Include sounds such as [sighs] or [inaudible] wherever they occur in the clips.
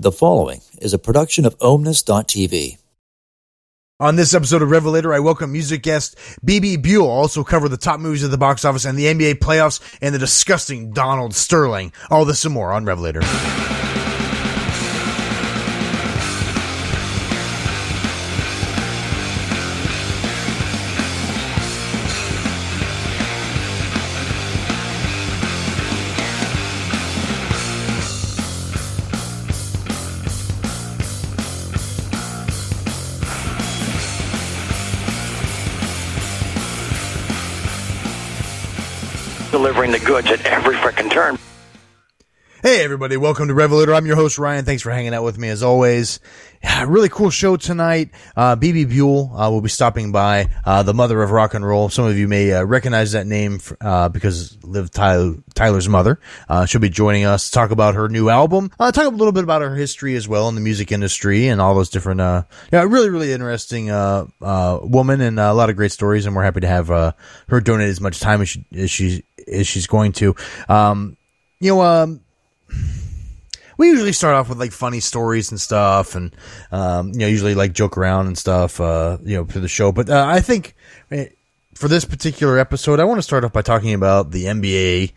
The following is a production of Omnis.tv. On this episode of Revelator, I welcome music guest Bebe Buell. Also cover the top movies at the box office and the NBA playoffs and the disgusting Donald Sterling. All this and more on Revelator. Goods at every frickin' turn. Hey everybody, welcome to Revelator. I'm your host Ryan. Thanks for hanging out with me as always. Yeah, really cool show tonight. Uh, Bebe Buell uh, will be stopping by. Uh, the mother of rock and roll. Some of you may uh, recognize that name uh, because Liv Tyler, Tyler's mother. Uh, she'll be joining us to talk about her new album. talk a little bit about her history as well in the music industry and all those different. yeah, really, really interesting woman and a lot of great stories. And we're happy to have her donate as much time as she as, she, as she's going to. Um, you know. Um, we usually start off with like funny stories and stuff, and um, you know, usually like joke around and stuff, uh, you know, for the show. But uh, I think eh, for this particular episode, I want to start off by talking about the NBA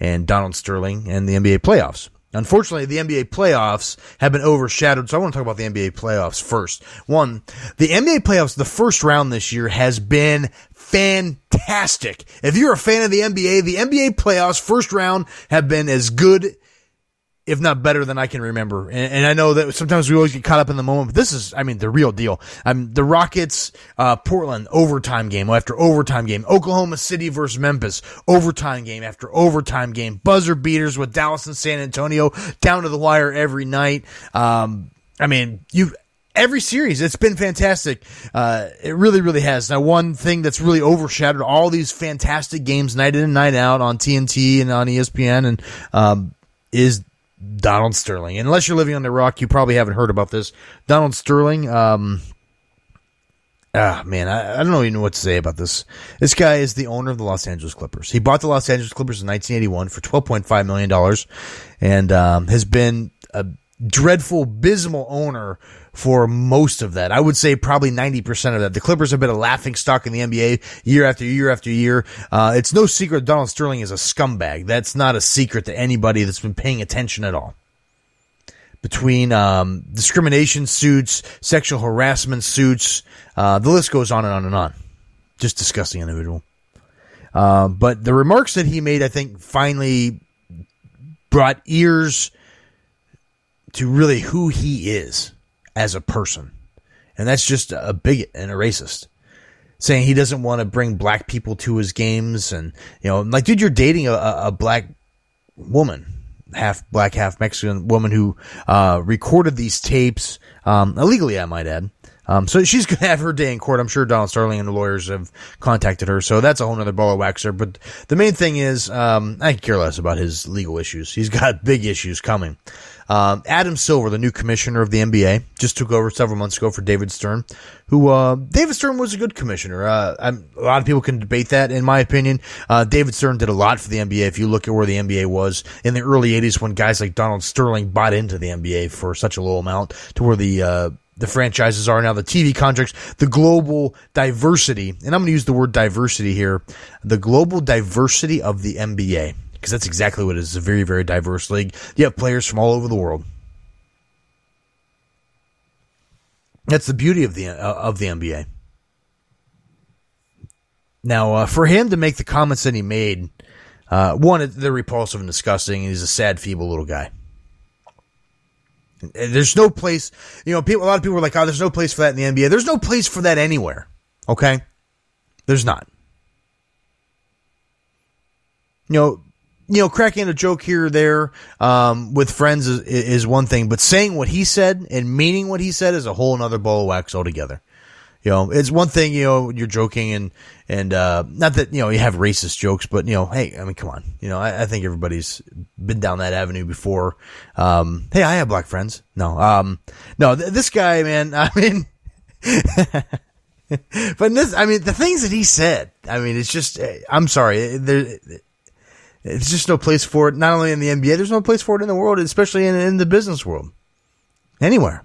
and Donald Sterling and the NBA playoffs. Unfortunately, the NBA playoffs have been overshadowed, so I want to talk about the NBA playoffs first. One, the NBA playoffs, the first round this year has been fantastic. If you're a fan of the NBA, the NBA playoffs first round have been as good if not better than I can remember. And, and, I know that sometimes we always get caught up in the moment, but this is, I mean, the real deal. I'm the Rockets, uh, Portland overtime game after overtime game, Oklahoma City versus Memphis overtime game after overtime game, buzzer beaters with Dallas and San Antonio down to the wire every night. Um, I mean, you, every series. It's been fantastic. Uh, it really, really has. Now, one thing that's really overshadowed all these fantastic games night in and night out on TNT and on ESPN and, um, is Donald Sterling. Unless you're living on the rock, you probably haven't heard about this. Donald Sterling, um, ah, man, I, I, don't even know what to say about this. This guy is the owner of the Los Angeles Clippers. He bought the Los Angeles Clippers in 1981 for $12.5 million and um, has been a dreadful, abysmal owner for most of that. I would say probably 90% of that. The Clippers have been a laughing stock in the NBA year after year after year. Uh, it's no secret Donald Sterling is a scumbag. That's not a secret to anybody that's been paying attention at all. Between um, discrimination suits, sexual harassment suits, uh, the list goes on and on and on. Just disgusting individual. Uh, but the remarks that he made, I think, finally brought ears to really who he is as a person. And that's just a bigot and a racist. Saying he doesn't want to bring black people to his games. And, you know, like, dude, you're dating a, a black woman, half black, half Mexican woman who uh, recorded these tapes, um, illegally, I might add. Um, so she's [laughs] going to have her day in court. I'm sure Donald Sterling and the lawyers have contacted her. So that's a whole other ball of waxer. But the main thing is, um, I care less about his legal issues. He's got big issues coming. Um, Adam Silver, the new commissioner of the NBA, just took over several months ago for David Stern, who, uh, David Stern was a good commissioner. Uh, a lot of people can debate that. In my opinion, uh, David Stern did a lot for the NBA. If you look at where the NBA was in the early 80s when guys like Donald Sterling bought into the NBA for such a low amount to where the, uh, the franchises are now, the TV contracts, the global diversity, and I'm going to use the word diversity here, the global diversity of the NBA because that's exactly what it is. It's a very, very diverse league. You have players from all over the world. That's the beauty of the uh, of the NBA. Now, uh, for him to make the comments that he made, uh, one, they're repulsive and disgusting, and he's a sad, feeble little guy. There's no place, you know, people, a lot of people are like, oh, there's no place for that in the NBA. There's no place for that anywhere. Okay? There's not. You know, you know, cracking a joke here or there um, with friends is, is, one thing, but saying what he said and meaning what he said is a whole other ball of wax altogether. You know, it's one thing, you know, you're joking and, and, uh, not that, you know, you have racist jokes, but, you know, hey, I mean, come on. You know, I, I think everybody's been down that avenue before. Um, hey, I have black friends. No, um, no, th- this guy, man, [laughs] I mean, [laughs] but this, I mean, the things that he said, I mean, it's just, I'm sorry, there, it's just no place for it. Not only in the NBA, there's no place for it in the world, especially in, in the business world. anywhere.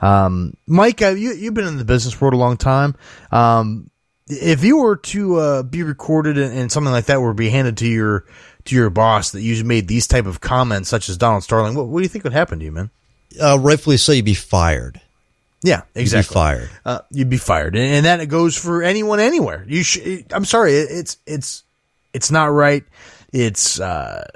Um, Mike, uh, you you've been in the business world a long time. Um, if you were to uh, be recorded and, and, something like that were to be handed to your to your boss that you made these type of comments, such as Donald Sterling, what, what do you think would happen to you, man? Uh, rightfully so, you'd be fired. Yeah, exactly. You'd be fired. Uh, you'd be fired, and, and that goes for anyone anywhere. You should. I'm sorry, it's it's it's not right. It's uh,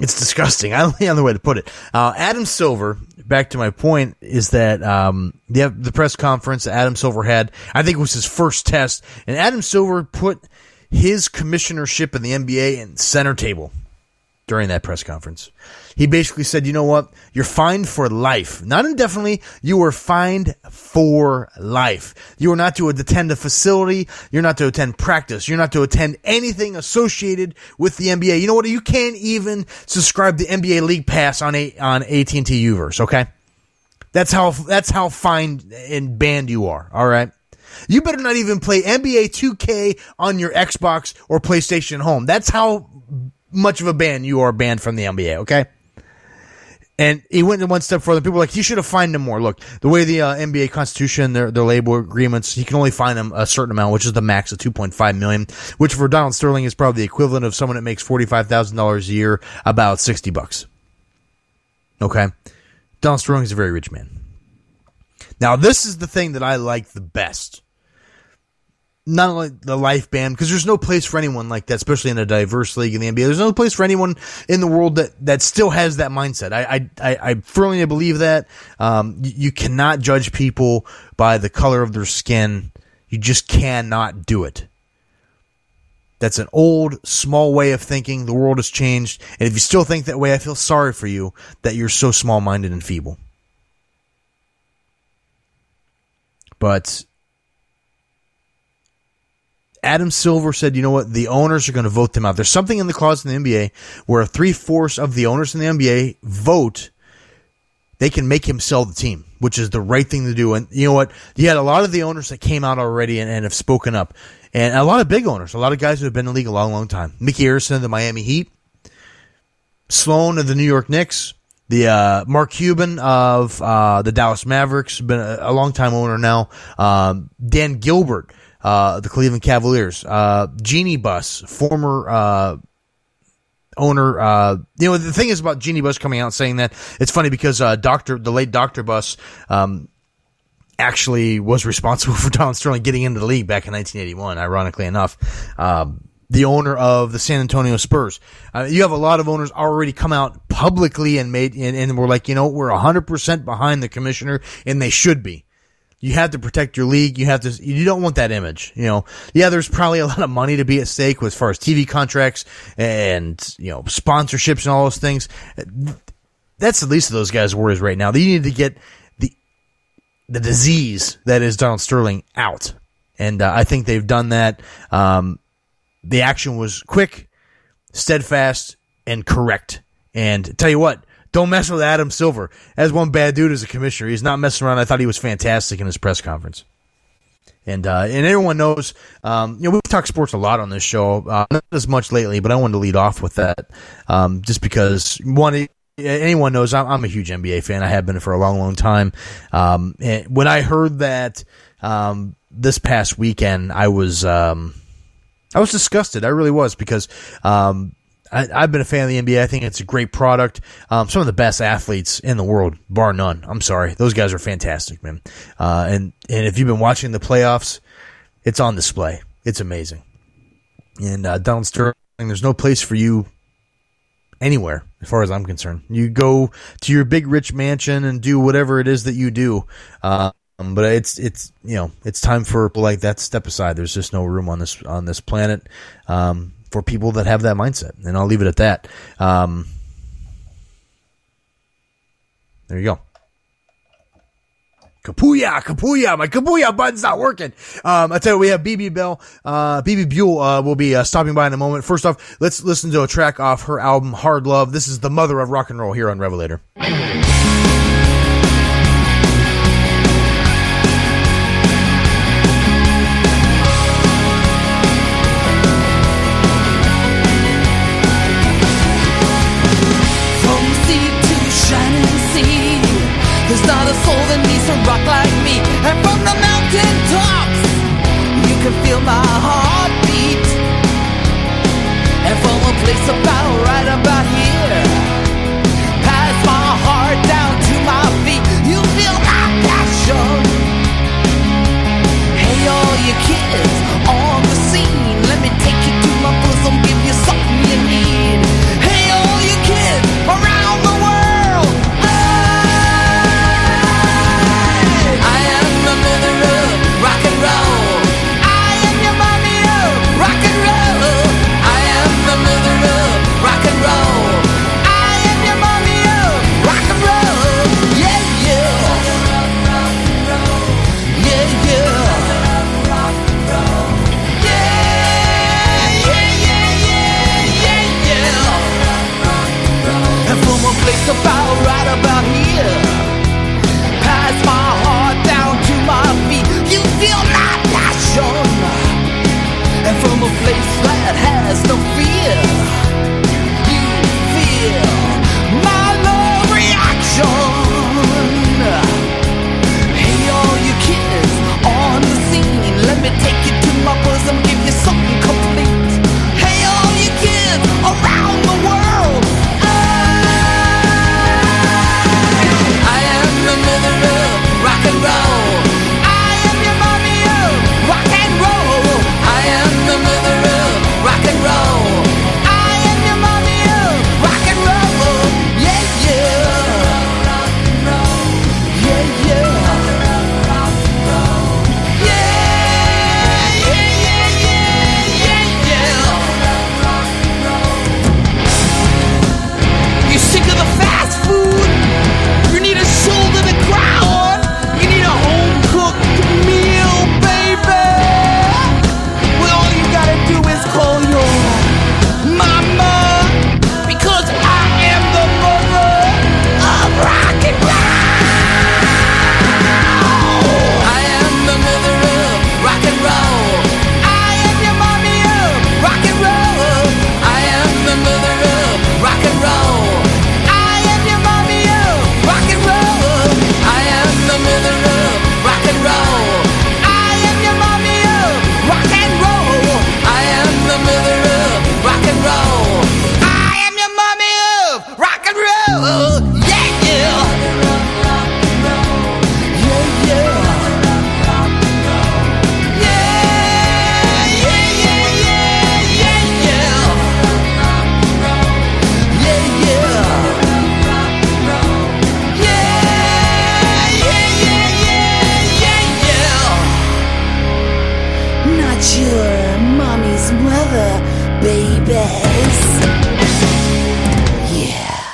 it's disgusting. [laughs] I don't think other way to put it. Uh, Adam Silver. Back to my point is that um, the the press conference Adam Silver had, I think it was his first test, and Adam Silver put his commissionership in the NBA in center table during that press conference. He basically said, you know what? You're fined for life. Not indefinitely. You are fined for life. You are not to attend a facility. You're not to attend practice. You're not to attend anything associated with the NBA. You know what? You can't even subscribe to NBA League Pass on a, on AT&T Uverse, okay? That's how, that's how fined and banned you are, alright? You better not even play NBA 2K on your Xbox or PlayStation home. That's how much of a ban you are banned from the NBA, okay? And he went one step further. People were like, you should have fined him more. Look, the way the uh, NBA Constitution, their, their labor agreements, he can only fine them a certain amount, which is the max of 2.5 million, which for Donald Sterling is probably the equivalent of someone that makes $45,000 a year, about 60 bucks. Okay? Donald Sterling is a very rich man. Now, this is the thing that I like the best not like the life ban because there's no place for anyone like that, especially in a diverse league in the NBA. There's no place for anyone in the world that, that still has that mindset. I I, I firmly believe that um, you, you cannot judge people by the color of their skin. You just cannot do it. That's an old, small way of thinking. The world has changed, and if you still think that way, I feel sorry for you that you're so small-minded and feeble. But Adam Silver said, you know what? The owners are going to vote them out. There's something in the clause in the NBA where three fourths of the owners in the NBA vote, they can make him sell the team, which is the right thing to do. And you know what? You had a lot of the owners that came out already and, and have spoken up. And a lot of big owners, a lot of guys who have been in the league a long, long time. Micky Arison of the Miami Heat, Sloan of the New York Knicks, the uh, Mark Cuban of uh, the Dallas Mavericks, been a, a long time owner now. Um, Dan Gilbert uh, the Cleveland Cavaliers. Uh, Jeanie Buss, former uh, owner. Uh, you know, the thing is about Jeanie Buss coming out saying that it's funny because uh, Doctor, the late Doctor Buss. um, actually was responsible [laughs] for Don Sterling getting into the league back in 1981. Ironically enough. Um, the owner of the San Antonio Spurs. Uh, you have a lot of owners already come out publicly and made, and, and we're like, you know, we're 100% behind the commissioner, and they should be. You have to protect your league. You have to, you don't want that image. You know, yeah, there's probably a lot of money to be at stake as far as TV contracts and, you know, sponsorships and all those things. That's the least of those guys' worries right now. They need to get the, the disease that is Donald Sterling out. And uh, I think they've done that. Um, the action was quick, steadfast, and correct. And tell you what, don't mess with Adam Silver. As one bad dude as a commissioner, he's not messing around. I thought he was fantastic in his press conference. And uh, and everyone knows, um, you know, we talk sports a lot on this show, uh, not as much lately, but I wanted to lead off with that, um, just because one, anyone knows I'm, I'm, a huge NBA fan. I have been for a long, long time. Um, when I heard that um, this past weekend, I was um, I was disgusted. I really was because um, I, have been a fan of the NBA. I think it's a great product. Um, some of the best athletes in the world, bar none. I'm sorry, those guys are fantastic, man. Uh, and and if you've been watching the playoffs, it's on display. It's amazing. And uh, Donald Sterling, there's no place for you anywhere, as far as I'm concerned. You go to your big rich mansion and do whatever it is that you do. Um, but it's it's you know it's time for like that step aside. There's just no room on this on this planet. Um, for people that have that mindset. And I'll leave it at that. Um, there you go. Kapuya, Kapuya, my Kapuya button's not working. Um, I tell you, we have Bebe Bell, uh, Bebe Buell, uh, will be, uh, stopping by in a moment. First off, let's listen to a track off her album, Hard Love. This is the mother of rock and roll here on Revelator. And from the mountain tops, you can feel my heartbeat.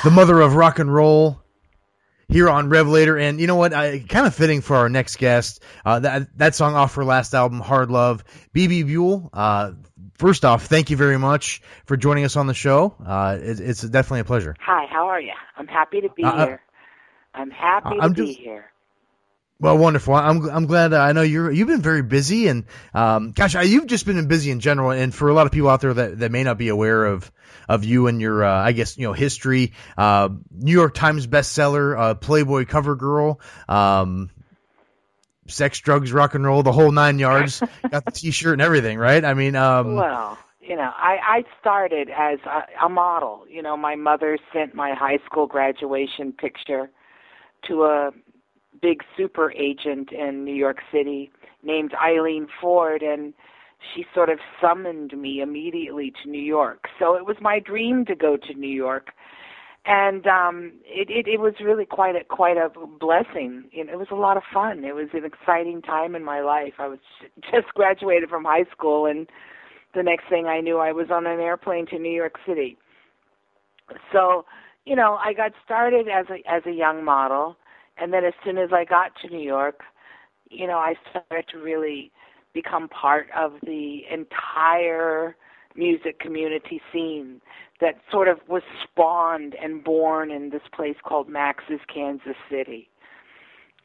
The mother of rock and roll here on Revelator. And you know what? I, kind of fitting for our next guest. Uh, that that song off her last album, Hard Love. Bebe Buell. Uh, first off, thank you very much for joining us on the show. Uh, it, it's definitely a pleasure. Hi, how are you? I'm happy to be Uh, uh, here. I'm happy to I'm be just- here. Well, wonderful. I'm I'm glad. I know you're you've been very busy, and um, gosh, I- you've just been busy in general. And for a lot of people out there that, that may not be aware of of you and your, uh, I guess you know history. Uh, New York Times bestseller, uh, Playboy cover girl, um, sex, drugs, rock and roll, the whole nine yards. [laughs] Got the T-shirt and everything, right? I mean, um, Well, you know, I I started as a, a model. You know, my mother sent my high school graduation picture to a big super agent in New York City named Eileen Ford and she sort of summoned me immediately to New York. So it was my dream to go to New York. And um it, it it was really quite a quite a blessing. You know, it was a lot of fun. It was an exciting time in my life. I was [laughs] just graduated from high school and the next thing I knew I was on an airplane to New York City. So, you know, I got started as a as a young model and then as soon as I got to New York, you know, I started to really become part of the entire music community scene that sort of was spawned and born in this place called Max's Kansas City.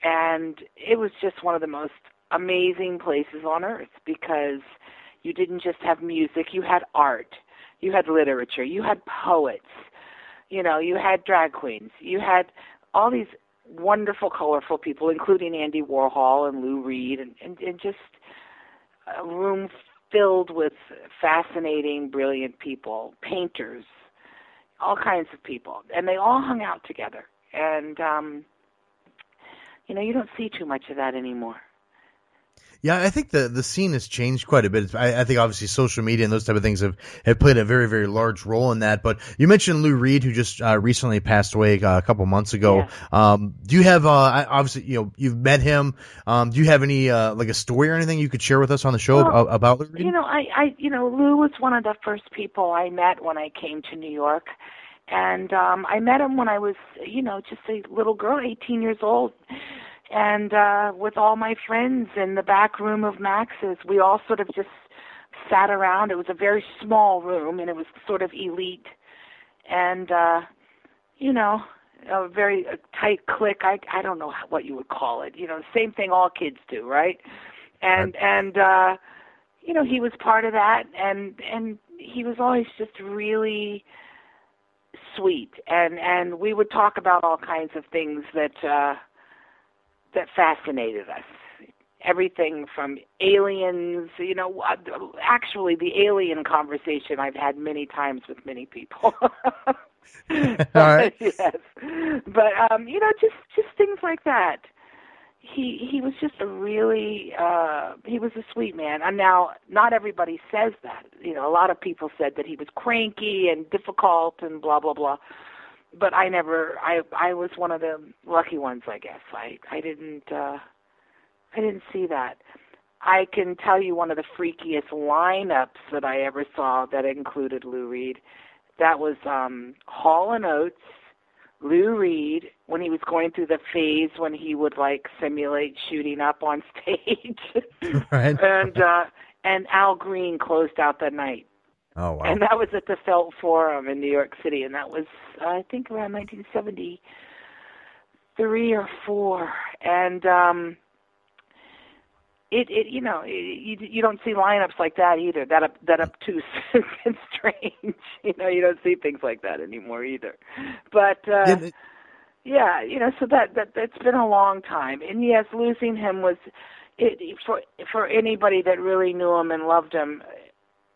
And it was just one of the most amazing places on earth because you didn't just have music, you had art, you had literature, you had poets, you know, you had drag queens, you had all these wonderful, colorful people, including Andy Warhol and Lou Reed, and, and, and just a room filled with fascinating, brilliant people, painters, all kinds of people, and they all hung out together. And um, you know, you don't see too much of that anymore. Yeah, I think the the scene has changed quite a bit. I, I think obviously social media and those type of things have, have played a very very large role in that. But you mentioned Lou Reed, who just uh, recently passed away uh, a couple months ago. Yeah. Um, do you have uh, I- obviously you know you've met him? Um, do you have any uh, like a story or anything you could share with us on the show Well, about Lou Reed? You know, I, I, you know, Lou was one of the first people I met when I came to New York, and um, I met him when I was, you know, just a little girl, 18 years old, and uh, with all my friends in the back room of Max's, we all sort of just sat around. It was a very small room, and it was sort of elite, and uh, you know. A very uh, tight clique. I I don't know what you would call it. You know, the same thing all kids do, right? And and uh you know he was part of that and and he was always just really sweet and and we would talk about all kinds of things that uh that fascinated us. Everything from aliens you know actually the alien conversation i've had many times with many people. [laughs] [laughs] All right. yes. But um you know just just things like that. He he was just a really uh he was a sweet man. And now not everybody says that. You know a lot of people said that he was cranky and difficult and blah blah blah but i never i i was one of the lucky ones i guess. I i didn't uh i didn't see that. I can tell you one of the freakiest lineups that i ever saw that included lou reed. That was um hall and oates Lou Reed when he was going through the phase when he would like simulate shooting up on [laughs] stage, right. and uh, and Al Green closed out the night, Oh wow. and that was at the Felt Forum in New York City, and that was I think around 1973 or four, and um, it it you know it, you you don't see lineups like that either that up, that obtuse [laughs] and strange, you know you don't see things like that anymore either, but. uh Yeah, yeah, you know, so that that that's been a long time, and yes, losing him was it for for anybody that really knew him and loved him.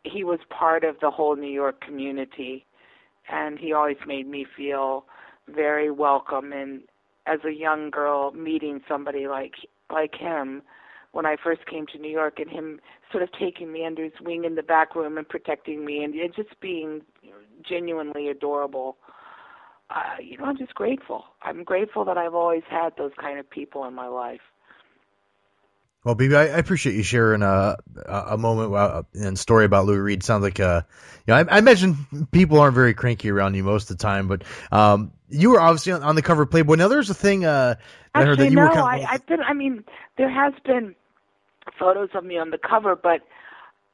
He was part of the whole New York community, and he always made me feel very welcome. And as a young girl, meeting somebody like like him when I first came to New York, and him sort of taking me under his wing in the back room and protecting me, and, just being genuinely adorable uh, you know, I'm just grateful. I'm grateful that I've always had those kind of people in my life. Well, Bebe, I, I appreciate you sharing a a a moment uh, and story about Lou Reed. Sounds like uh, you know, I, I imagine people aren't very cranky around you most of the time, but um, you were obviously on, on the cover of Playboy. Now, there's a thing uh, I heard Actually, that you no, were kind I, I've been. I mean, there has been photos of me on the cover, but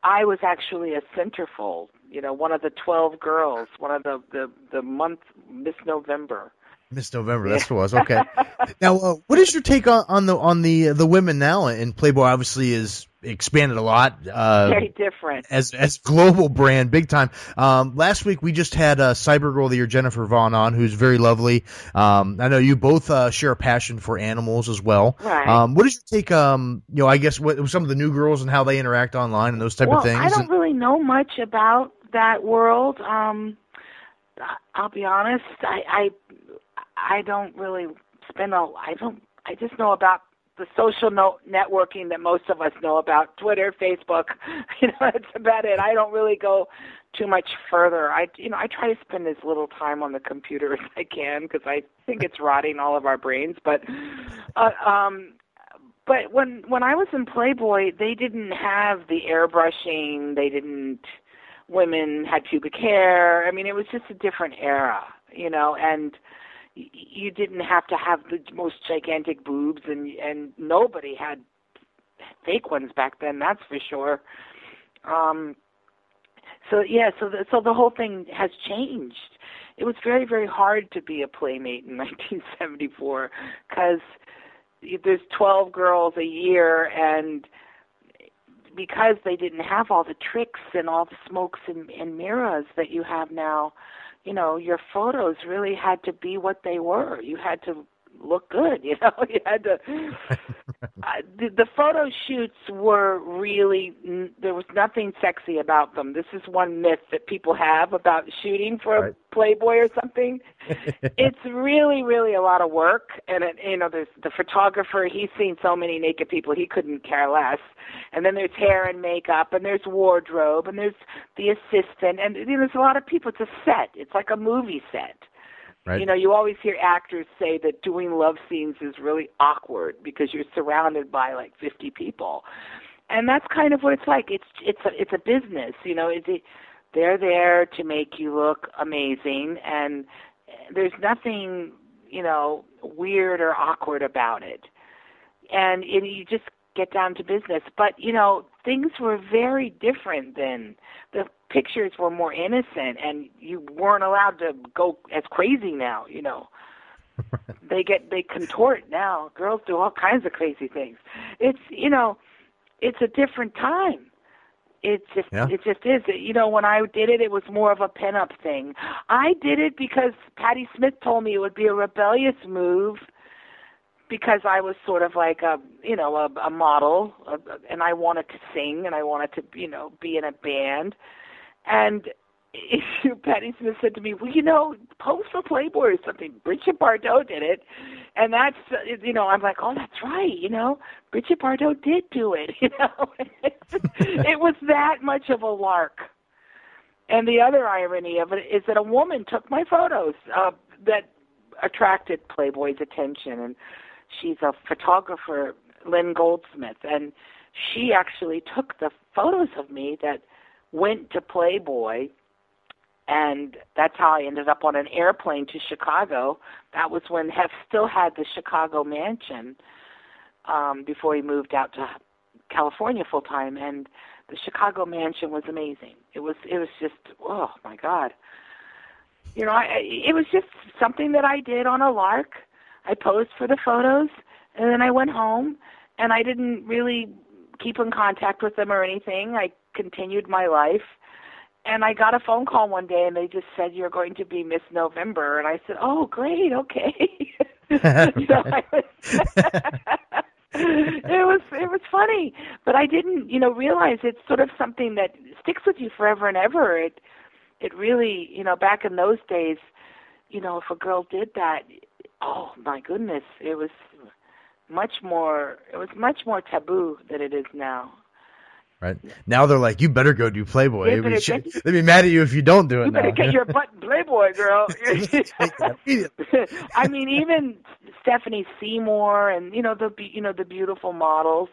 I was actually a centerfold. You know, one of the twelve girls, one of the the the month Miss November. Miss November. That's what it was. Okay. [laughs] now, uh, what is your take on, on the on the the women now? And Playboy obviously is expanded a lot. Uh, Very different. as as global brand, big time. Um, last week we just had uh, Cyber Girl of the Year Jennifer Vaughn on, who's very lovely. Um, I know you both uh, share a passion for animals as well. Right. Um, what is your take? Um, you know, I guess what some of the new girls and how they interact online and those type well, of things. I don't And- really know much about that world. Um, I'll be honest. I, I I don't really spend a. I don't. I just know about the social no- networking that most of us know about: Twitter, Facebook. [laughs] You know, that's about it. I don't really go too much further. I, you know, I try to spend as little time on the computer [laughs] as I can because I think it's rotting all of our brains. But, uh, um, but when when I was in Playboy, they didn't have the airbrushing. They didn't. Women had pubic hair. I mean, it was just a different era, you know, and you didn't have to have the most gigantic boobs, and and nobody had fake ones back then. That's for sure. Um, so yeah, so the, so the whole thing has changed. It was very very hard to be a playmate in [laughs] 1974 because there's 12 girls a year and because they didn't have all the tricks and all the smokes and, and mirrors that you have now, you know, your photos really had to be what they were. You had to look good. [laughs] You know, you had to. [laughs] uh, the, the photo shoots were really there was nothing sexy about them. This is one myth that people have about shooting for Right. a Playboy or something. [laughs] it's really, really a lot of work, and it, you know, there's the photographer. He's seen so many naked people, he couldn't care less. And then there's hair and makeup, and there's wardrobe, and there's the assistant, and you know, there's a lot of people. It's a set. It's like a movie set. Right. You know, you always hear actors say that doing love scenes is really awkward because you're surrounded by like 50 people. And that's kind of what it's like. It's it's a it's a business, you know, it's it, they're there to make you look amazing and there's nothing, you know, weird or awkward about it. And it, you just get down to business. But, you know, things were very different then. The pictures were more innocent and you weren't allowed to go as crazy now, you know. [laughs] they get they contort now. Girls do all kinds of crazy things. It's you know, it's a different time. It just Yeah. it just is. You know, when I did it, it was more of a pin-up thing. I did it because Patti Smith told me it would be a rebellious move because I was sort of like a you know a, a model, uh, and I wanted to sing and I wanted to you know be in a band, and [laughs] Patti Smith said to me, "Well, you know, pose for Playboy or something." Brigitte Bardot did it, and that's you know I'm like, "Oh, that's right." You know, Brigitte Bardot did do it. [laughs] You know, [laughs] it was that much of a lark. And the other irony of it is that a woman took my photos uh, that attracted Playboy's attention, and she's a photographer, Lynn Goldsmith, and she actually took the photos of me that went to Playboy, and that's how I ended up on an airplane to Chicago. That was when Hef still had the Chicago mansion um, before he moved out to California full time, and the Chicago mansion was amazing. It was it was just oh my god. You know, I, it was just something that I did on a lark. I posed for the photos, and then I went home, and I didn't really keep in contact with them or anything. I continued my life. And I got a phone call one day, and they just said you're going to be Miss November, and I said, "Oh, great, okay." [laughs] know, I [laughs] was, [laughs] it was it was funny, but I didn't, you know, realize it's sort of something that sticks with you forever and ever. It it really, you know, back in those days, you know, if a girl did that, oh my goodness, it was much more it was much more taboo than it is now. Right now, they're like, "You better go do Playboy." They'd be, sh- they'd be mad at you if you don't do it You better get your butt in Playboy, girl. [laughs] [laughs] I mean, even Stephanie Seymour and you know the you know the beautiful models,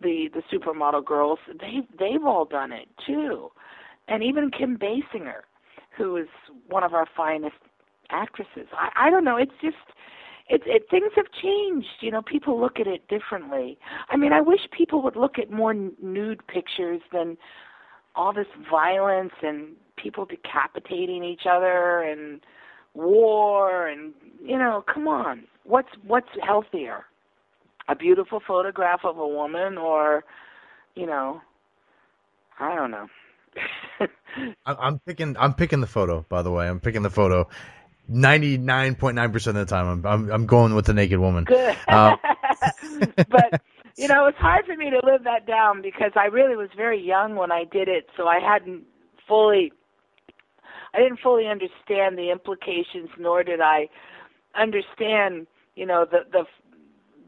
the the supermodel girls. They they've all done it too, and even Kim Basinger, who is one of our finest actresses. I I don't know. It's just. It, it things have changed, you know. People look at it differently. I mean, I wish people would look at more n- nude pictures than all this violence and people decapitating each other and war and you know come on what's what's healthier a beautiful photograph of a woman or you know i don't know [laughs] I'm picking. I'm picking the photo. By the way, I'm picking the photo. Ninety nine point nine percent of the time, I'm, I'm I'm going with the naked woman. good. Uh, [laughs] but you know it's hard for me to live that down because i really was very young when i did it so i hadn't fully i didn't fully understand the implications nor did i understand you know the the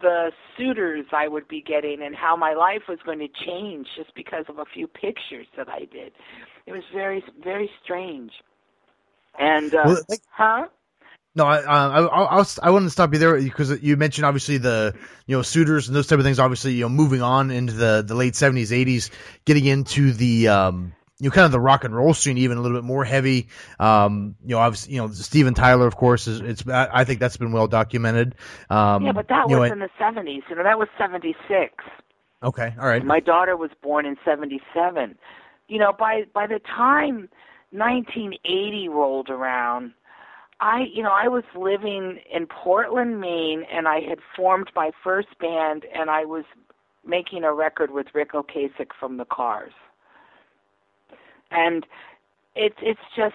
the suitors i would be getting and how my life was going to change just because of a few pictures that i did. It was very very strange and uh Well, like- huh No, I, uh, I, I, I wanted to stop you there because you mentioned obviously the, you know, suitors and those type of things. Obviously, you know, moving on into the, the late seventies, eighties, getting into the, um, you know, kind of the rock and roll scene, even a little bit more heavy. Um, you know, obviously, you know, Steven Tyler, of course, is it's. I I think that's been well documented. Um, yeah but that you know, was in the seventies you know that was seventy six okay, all right, My daughter was born in 77. You know, by by the time 1980 rolled around, I, you know, I was living in Portland, Maine and I had formed my first band and I was making a record with Ric Ocasek from the Cars. And it's it's just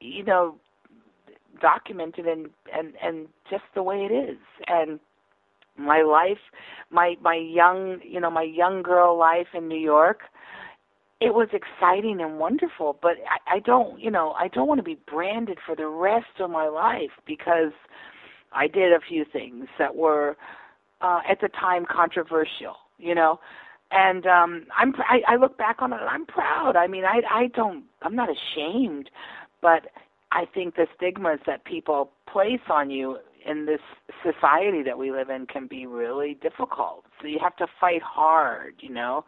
you know documented and and and just the way it is and my life my my young you know my young girl life in New York it was exciting and wonderful but I, I don't you know I don't want to be branded for the rest of my life because I did a few things that were uh at the time controversial you know and um I'm I, I look back on it and I'm proud I mean I I don't I'm not ashamed but I think the stigmas that people place on you in this society that we live in can be really difficult. So you have to fight hard, you know.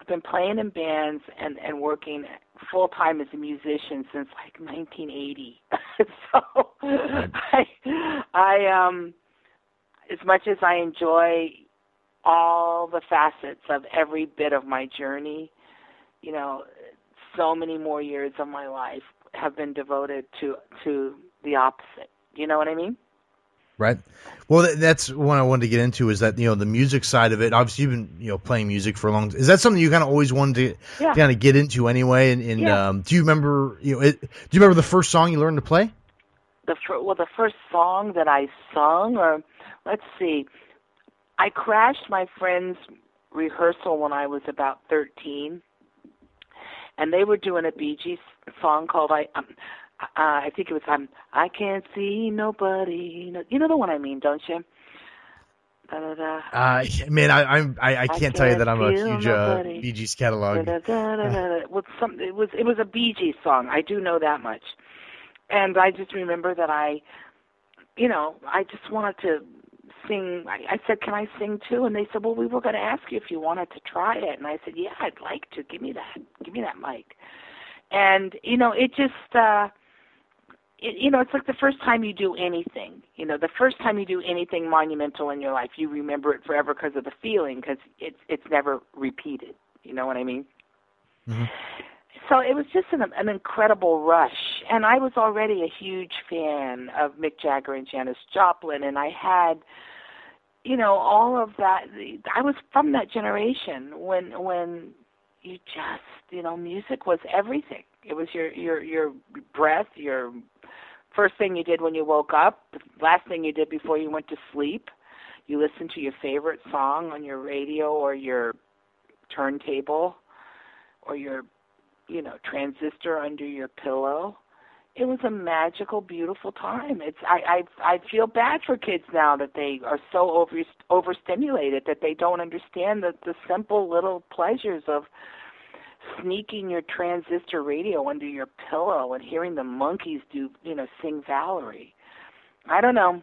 I've been playing in bands and and working full time as a musician since like 1980. [laughs] so [laughs] I I um as much as I enjoy all the facets of every bit of my journey, you know, so many more years of my life have been devoted to to the opposite. You know what I mean? Right. Well, that's one I wanted to get into is that you know the music side of it. Obviously, you've been you know playing music for a long. Time. Is that something you kind of always wanted to Yeah. kind of get into anyway? And, and Yeah. um, do you remember you know it, do you remember the first song you learned to play? the fir- well the first song that I sung or let's see I crashed my friend's rehearsal when I was about 13 and they were doing a Bee Gees song called I um, uh, I think it was um I can't see nobody you know the one I mean don't you da, da, da. Uh, man, I I'm, I I can't tell you that I'm a huge uh. Bee Gees catalog. Da, da, da, da, da, da. Well, some, it was it was a Bee Gees song. I do know that much, and I just remember that I, you know, I just wanted to sing. I, I said, "Can I sing too?" And they said, "Well, we were going to ask you if you wanted to try it." And I said, "Yeah, I'd like to. Give me that. Give me that mic." And you know, it just. uh it, you know, it's like the first time you do anything. You know, the first time you do anything monumental in your life, you remember it forever because of the feeling, because it's it's never repeated. You know what I mean? Mm-hmm. So it was just an, an incredible rush, and I was already a huge fan of Mick Jagger and Janis Joplin, and I had, you know, all of that. I was from that generation when when you just, you know, music was everything. It was your your your breath, your first thing you did when you woke up, the last thing you did before you went to sleep. You listened to your favorite song on your radio or your turntable or your you know transistor under your pillow it was a magical beautiful time it's i i i feel bad for kids now that they are so over overstimulated that they don't understand the the simple little pleasures of sneaking your transistor radio under your pillow and hearing the Monkees do you know sing valerie i don't know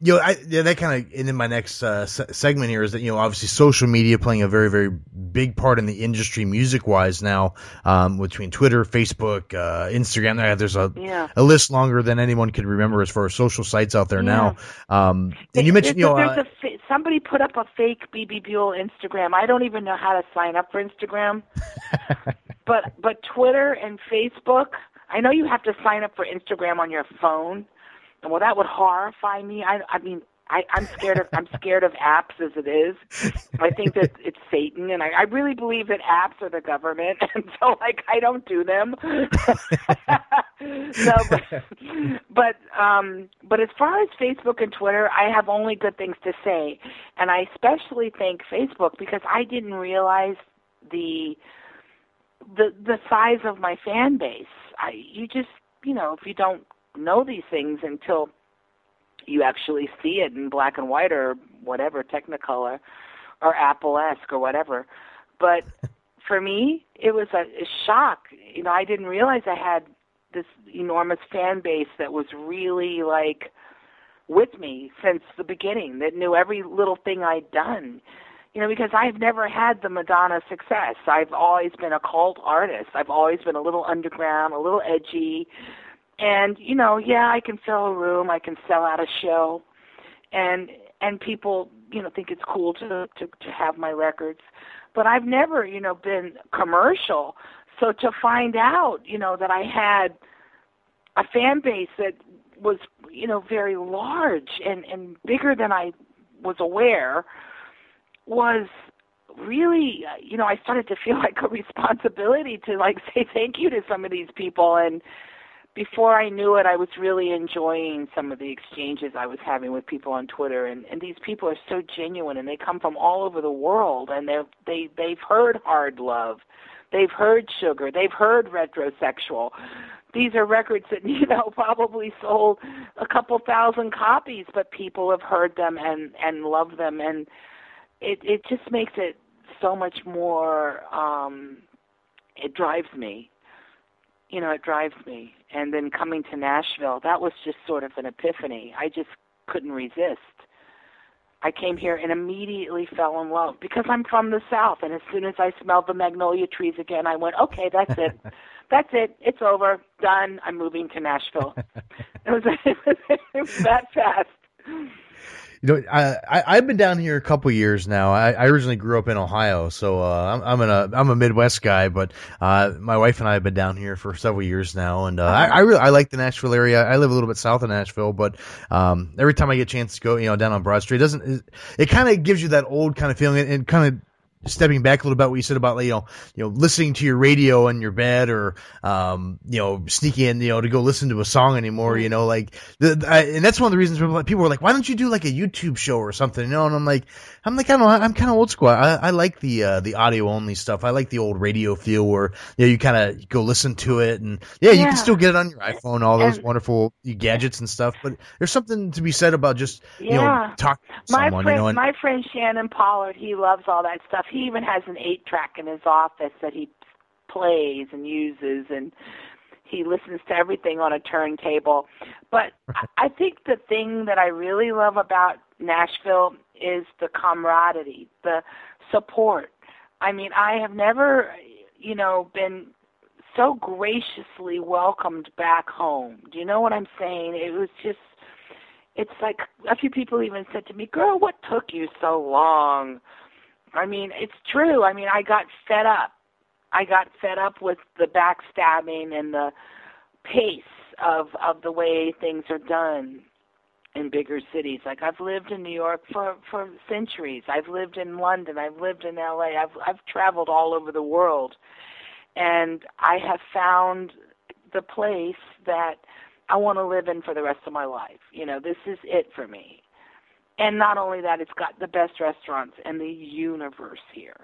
You know, I, yeah, that kind of, and then my next uh, se- segment here is that, you know, obviously social media playing a very, very big part in the industry music wise now, um, between Twitter, Facebook, uh, Instagram. There's a, Yeah. a list longer than anyone could remember as far as social sites out there now. Um, and you mentioned, you know, there's uh, a somebody put up a fake Bebe Buell Instagram. I don't even know how to sign up for Instagram, [laughs] but but Twitter and Facebook. I know you have to sign up for Instagram on your phone, and well, that would horrify me. I I mean. I, I'm scared of I'm scared of apps as it is. I think that it's Satan, and I, I really believe that apps are the government, [laughs] and so like I don't do them. [laughs] so, but, but um, but as far as Facebook and Twitter, I have only good things to say, and I especially thank Facebook because I didn't realize the the the size of my fan base. I you just you know if you don't know these things until you actually see it in black and white or whatever Technicolor or Apple-esque or whatever. But [laughs] for me, it was a, a shock. You know, I didn't realize I had this enormous fan base that was really like with me since the beginning, that knew every little thing I'd done. You know, because I've never had the Madonna success. I've always been a cult artist. I've always been a little underground, a little edgy. And, you know, yeah, I can fill a room, I can sell out a show. And and people, you know, think it's cool to to to have my records. But I've never, you know, been commercial. So to find out, you know, that I had a fan base that was, you know, very large and and bigger than I was aware was really you know I started to feel [laughs] like a responsibility to like say thank you to some of these people and before I knew it, I was really enjoying some of the exchanges I was having with people on Twitter, and and these people are so genuine, and they come from all over the world, and they they they've heard Hard Love, they've heard Sugar, they've heard Retrosexual. These are records that [laughs] you know probably sold a couple thousand copies, but people have heard them and and love them, and it it just makes it so much more. um It drives me you know, it drives me. And then coming to Nashville, that was just sort of an epiphany. I just couldn't resist. I came here and immediately fell in love because I'm from the South. And as soon as I smelled the magnolia trees again, I went, okay, that's it. [laughs] that's it. It's over. Done. I'm moving to Nashville. [laughs] it, was, [laughs] it was that fast. You know, I, I I've been down here a couple years now. I, I originally grew up in Ohio, so uh, I'm I'm a I'm a Midwest guy, but uh, my wife and I have been down here for several years now, and uh, I I really I like the Nashville area. I live a little bit south of Nashville, but um, every time I get a chance to go, you know, down on Broad Street, it doesn't it, it kind of gives you that old kind of feeling, and kind of stepping back a little bit what you said about you know you know listening to your radio in your bed or um you know sneaking in you know to go listen to a song anymore you know like the, I, and that's one of the reasons people were like why don't you do like a YouTube show or something you know and I'm like I'm like I don't know I'm kind of old school I, I like the uh, the audio only stuff I like the old radio feel where you know you kind of go listen to it and yeah, you Yeah. can still get it on your iPhone all those And- wonderful gadgets and stuff but there's something to be said about just you know Yeah. talking to my someone friend, you know and my friend Shannon Pollard, he loves all that stuff. He even has an eight track in his office that he plays and uses, and he listens to everything on a turntable. But I think the thing that I really love about Nashville is the camaraderie, the support. I mean, I have never, you know, been so graciously welcomed back home. Do you know what I'm saying? It was just it's like a few people even said to me, "Girl, what took you so long?" I mean, it's true. I mean, I got fed up. I got fed up with the backstabbing and the pace of of the way things are done in bigger cities. Like I've lived in New York for for centuries. I've lived in London. I've lived in LA. I've I've traveled all over the world. And I have found the place that I want to live in for the rest of my life. You know, this is it for me. And not only that, it's got the best restaurants in the universe here.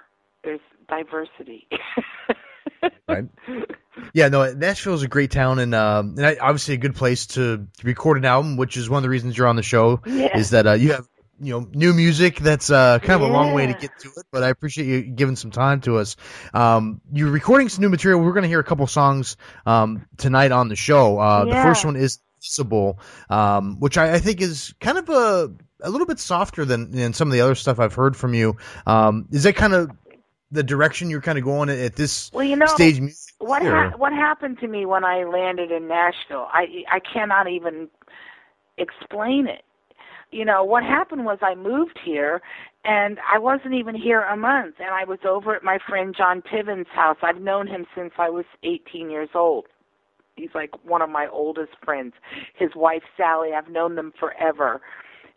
There's diversity. [laughs] Right. Yeah, no, Nashville is a great town and um and obviously a good place to record an album, which is one of the reasons you're on the show. Yeah. Is that uh, you have you know new music that's uh kind of a long way to get to it, but I appreciate you giving some time to us. Um, you're recording some new material. We're going to hear a couple songs um tonight on the show. Uh, the first one is Visible, um, which I, I think is kind of a a little bit softer than, than some of the other stuff I've heard from you. Um, is that kind of the direction you're kind of going at, at this well, you know, stage what ha- what happened to me when I landed in Nashville? I I cannot even explain it. You know, what happened was I moved here and I wasn't even here a month and I was over at my friend John Piven's house. I've known him since I was 18 years old. He's like one of my oldest friends. His wife Sally, I've known them forever.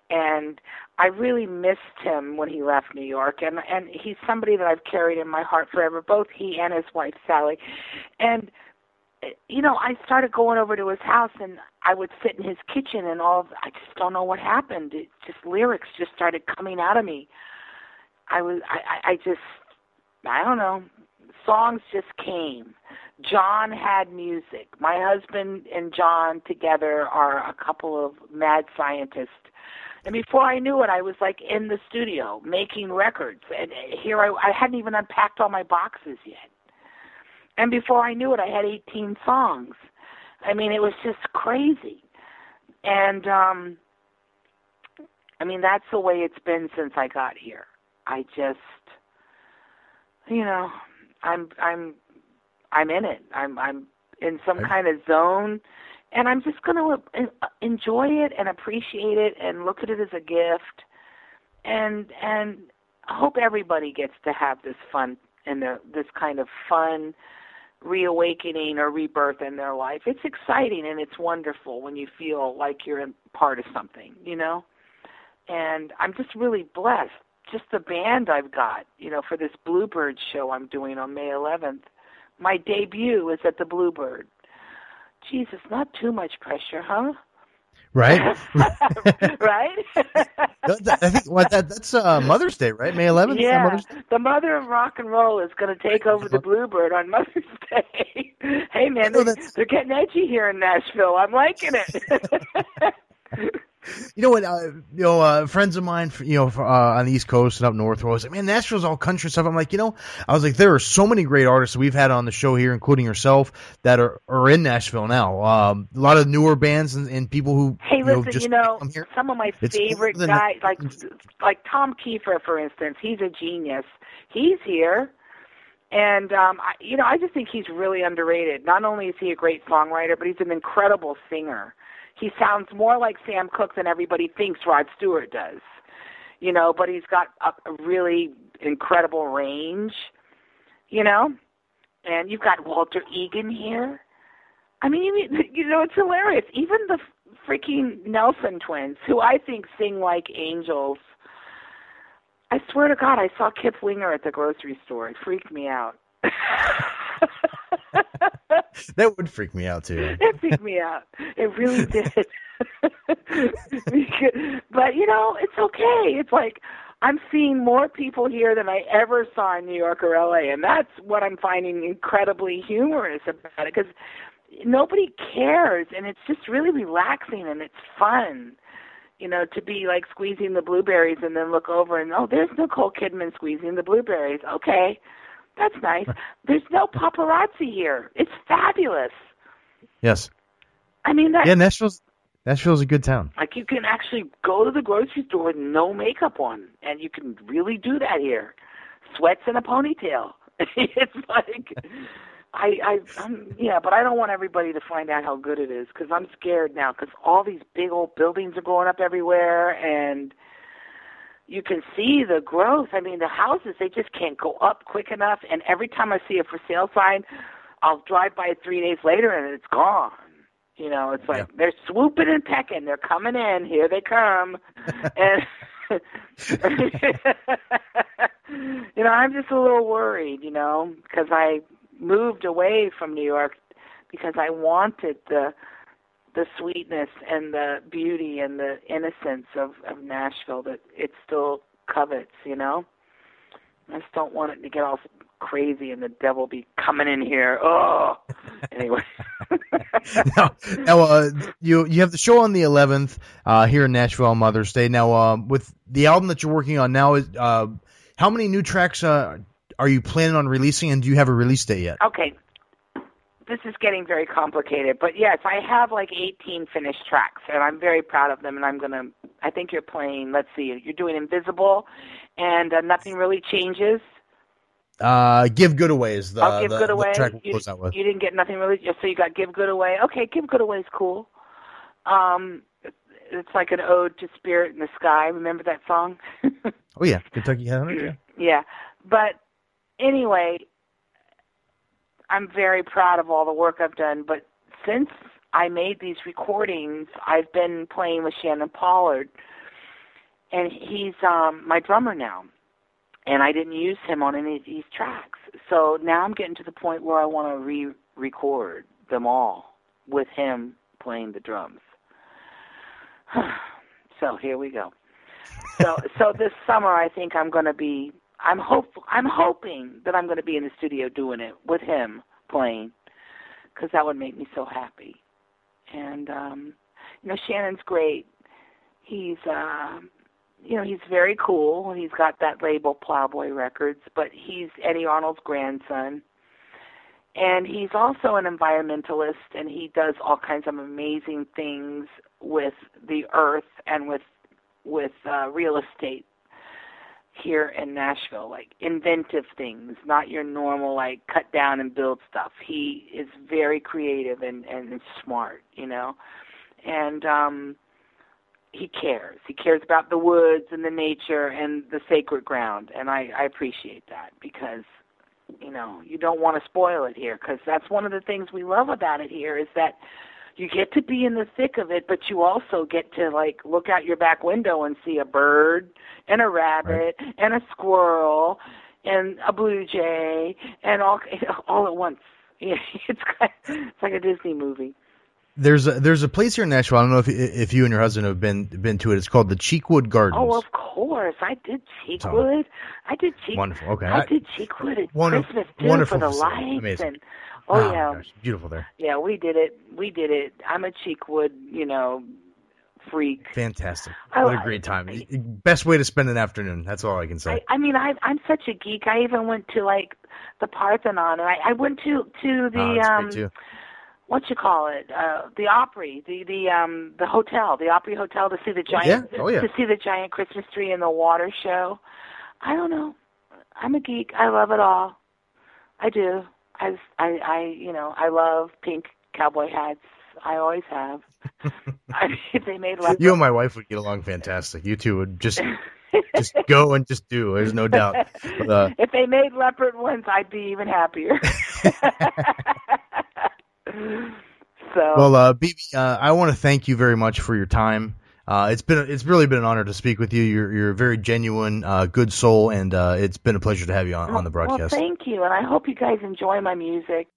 And I really missed him when he left New York and and he's somebody that I've carried in my heart forever, both he and his wife Sally. And you know, I started going over to his house and I would sit in his kitchen and all of, I just don't know what happened. It just lyrics just started coming out of me. I was I I just I don't know. Songs just came. John had music. My husband and John together are a couple of mad scientists. And before I knew it, I was like in the studio making records. And here I, I hadn't even unpacked all my boxes yet. And before I knew it, I had 18 songs. I mean, it was just crazy. And um I mean, that's the way it's been since I got here. I just you know, I'm I'm I'm in it. I'm I'm in some kind of zone and I'm just going to enjoy it and appreciate it and look at it as a gift and and hope everybody gets to have this fun and this kind of fun reawakening or rebirth in their life. It's exciting and it's wonderful when you feel like you're a part of something, you know? And I'm just really blessed. Just the band I've got, you know, for this Bluebird show I'm doing on May 11th. My debut is at the Bluebird. Jesus, not too much pressure, huh? Right? [laughs] right? [laughs] I think what that, that's uh, Mother's Day, right? May 11th. yeah, the mother of rock and roll is going to take over the Bluebird on Mother's [laughs] Day. hey man, they, they're getting edgy here in Nashville. I'm liking it. You know what? Uh, you know, uh, friends of mine, you know, uh, on the East Coast and up north, were always like, "Man, Nashville's all country stuff." I'm like, you know, I was like, there are so many great artists we've had on the show here, including yourself, that are, are in Nashville now. Um, a lot of newer bands and, and people who Hey, you know, listen, just you know, some of my It's favorite guys, like like Tom Keifer, for instance, he's a genius. He's here, and um, I, you know, I just think he's really underrated. Not only is he a great songwriter, but he's an incredible singer. He sounds more like Sam Cooke than everybody thinks Rod Stewart does. You know, but he's got a, really incredible range. You know, and you've got Walter Egan here. I mean, [laughs] you know, it's hilarious. Even the freaking Nelson twins, who I think sing like angels. I swear to God, I saw Kip Winger at the grocery store. It freaked me out. [laughs] That would freak me out too. it freaked me out. It really [laughs] did. but you know, it's okay. It's like I'm seeing more people here than I ever saw in New York or LA, and that's what I'm finding incredibly humorous about it because nobody cares, and it's just really relaxing and it's fun. You know, to be like squeezing the blueberries and then look over and oh, there's Nicole Kidman squeezing the blueberries. Okay, that's nice. There's no paparazzi here. It's fabulous. Yes. I mean, that Yeah, Nashville's Nashville's a good town. like you can actually go to the grocery store with no makeup on, and you can really do that here. Sweats and a ponytail. [laughs] it's like I I I'm, yeah, but I don't want everybody to find out how good it is because I'm scared now because all these big old buildings are going up everywhere and you can see the growth. I mean, the houses they just can't go up quick enough. And every time I see a for sale sign, I'll drive by it three days later and it's gone. You know, it's like they're swooping and pecking. They're coming in. Here they come. [laughs] and [laughs] you know, I'm just a little worried. You know, because I moved away from New York because I wanted the the sweetness and the beauty and the innocence of of Nashville that it still covets. You know, I just don't want it to get all crazy and the devil be coming in here. Oh, [laughs] anyway. [laughs] now, now uh, you you have the show on the 11th uh, here in Nashville on Mother's Day. Now, um, with the album that you're working on now, is uh, how many new tracks uh, are you planning on releasing, and do you have a release date yet? Okay. This is getting very complicated, but yes, I have like 18 finished tracks, and I'm very proud of them. And I'm gonna. I think you're playing. Let's see. You're doing Invisible, and uh, nothing really changes. Uh, Give Good Away is the, I'll give the, good away. you, close out with. you didn't get nothing really. So you got give good away. Okay, give good away is cool. Um, it's like an ode to spirit in the sky. Remember that song? [laughs] Oh yeah, Kentucky Hunter. Yeah. yeah. But anyway, I'm very proud of all the work I've done. But since I made these recordings, I've been playing with Shannon Pollard, and he's um, my drummer now. And I didn't use him on any of these tracks. So now I'm getting to the point where I want to re-record them all with him playing the drums. [sighs] so here we go so so this summer I think I'm going to be I'm hope I'm hoping that I'm going to be in the studio doing it with him playing cuz that would make me so happy. And um you know Shannon's great. He's uh you know he's very cool. He's got that label Plowboy Records, but he's Eddy Arnold's grandson. And he's also an environmentalist and he does all kinds of amazing things with the earth and with with uh, real estate here in Nashville, like inventive things, not your normal like cut down and build stuff. He is very creative and and smart, you know, and um, he cares. He cares about the woods and the nature and the sacred ground, and I I appreciate that because you know you don't want to spoil it here because that's one of the things we love about it here is that you get to be in the thick of it, but you also get to like look out your back window and see a bird and a rabbit and a squirrel and a blue jay and all [laughs] all at once. Yeah, it's [laughs] kind it's like a Disney movie. There's a there's a place here in Nashville. I don't know if if you and your husband have been been to it. It's called the Cheekwood Gardens. Oh, of course. I did Cheekwood. I did Cheek. Wonderful. Okay. I I- did Cheekwood at Wonderful- Christmas too wonderful for the facility. lights Amazing. and oh Oh, yeah, gosh, beautiful there. yeah. We did it. We did it. I'm a Cheekwood, you know, freak. Fantastic. I- What a great time. Best way to spend an afternoon. That's all I can say. I, I mean, I, I'm such a geek. I even went to like the Parthenon, and I, I went to to the oh, um. What you call it, uh, the Opry, the the um the hotel, the Opry Hotel to see the giant Yeah. Oh, yeah. to see the giant Christmas tree and the water show. I don't know. I'm a geek. I love it all. I do. I I I you know I love pink cowboy hats. I always have. [laughs] I mean, if they made leopard, You and my wife would get along fantastic. You two would just just [laughs] go and just do. There's no doubt. But, [laughs] uh, if they made leopard ones, I'd be even happier. So Well, uh, Bebe, uh, I want to thank you very much for your time. Uh, it's been it's really been an honor to speak with you. You're you're a very genuine, uh, good soul, and uh, it's been a pleasure to have you on, on the broadcast. Well, thank you, and I hope you guys enjoy my music.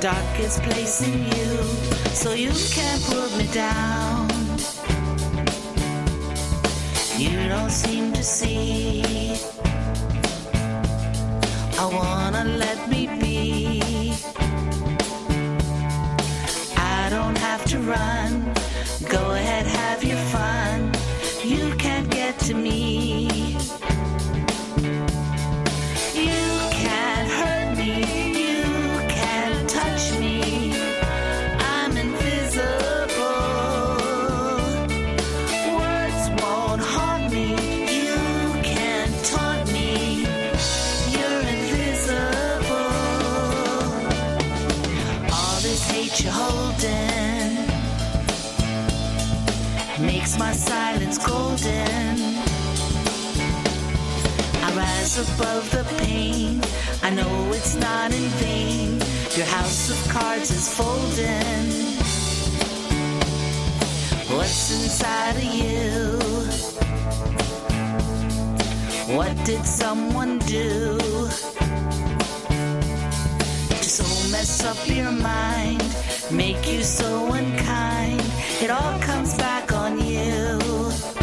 Darkest place in you, so you can't put me down. You don't seem to see. I wanna let me be. I don't have to run. Go ahead, above the pain. I know it's not in vain. Your house of cards is folding. What's inside of you? What did someone do? to so mess up your mind, make you so unkind. It all comes back on you. You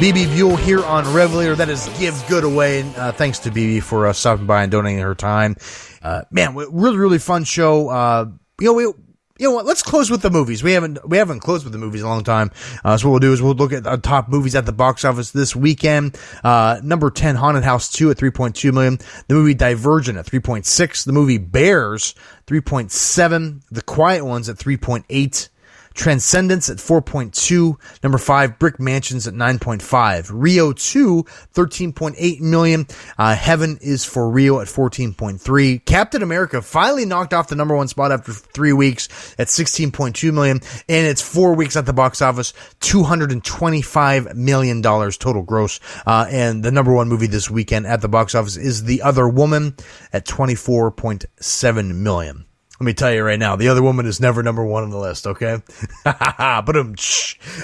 Bebe Buell here on Revelator. That is Give Good Away. Uh, thanks to Bebe for uh, stopping by and donating her time. Uh, man, really, really fun show. Uh, you know, we, you know what? Let's close with the movies. We haven't we haven't closed with the movies in a long time. Uh, so what we'll do is we'll look at our top movies at the box office this weekend. Uh, number ten, Haunted House two at three point two million. The movie Divergent at three point six. The movie Bears three point seven. The Quiet Ones at three point eight. Transcendence at 4.2. Number 5, Brick Mansions at 9.5. Rio 2, 13.8 million. Uh, Heaven is for Real at 14.3. Captain America finally knocked off the number one spot after three weeks at 16.2 million. And it's four weeks at the box office, $225 million total gross. Uh, and the number one movie this weekend at the box office is The Other Woman at 24.7 million. Let me tell you right now, the other woman is never number one on the list. Okay, [laughs] but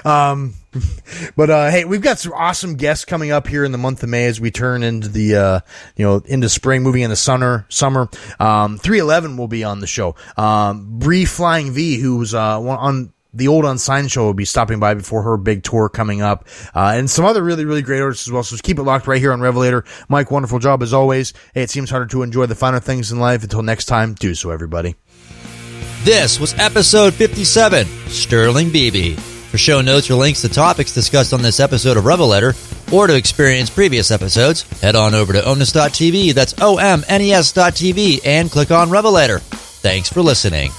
um, [laughs] but uh, hey, we've got some awesome guests coming up here in the month of May as we turn into the uh, you know into spring, moving into summer. Summer, um, three eleven will be on the show. Um, Bree Flying V, who's uh on the old unsigned show will be stopping by before her big tour coming up, uh, and some other really, really great artists as well. So keep it locked right here on Revelator. Mike, wonderful job as always. Hey, it seems harder to enjoy the finer things in life. Until next time, do so, everybody. This was episode 57, Sterling Bebe. For show notes or links to topics discussed on this episode of Revelator, or to experience previous episodes, head on over to omnes.tv, that's O-M-N-E-S dot TV, and click on Revelator. Thanks for listening.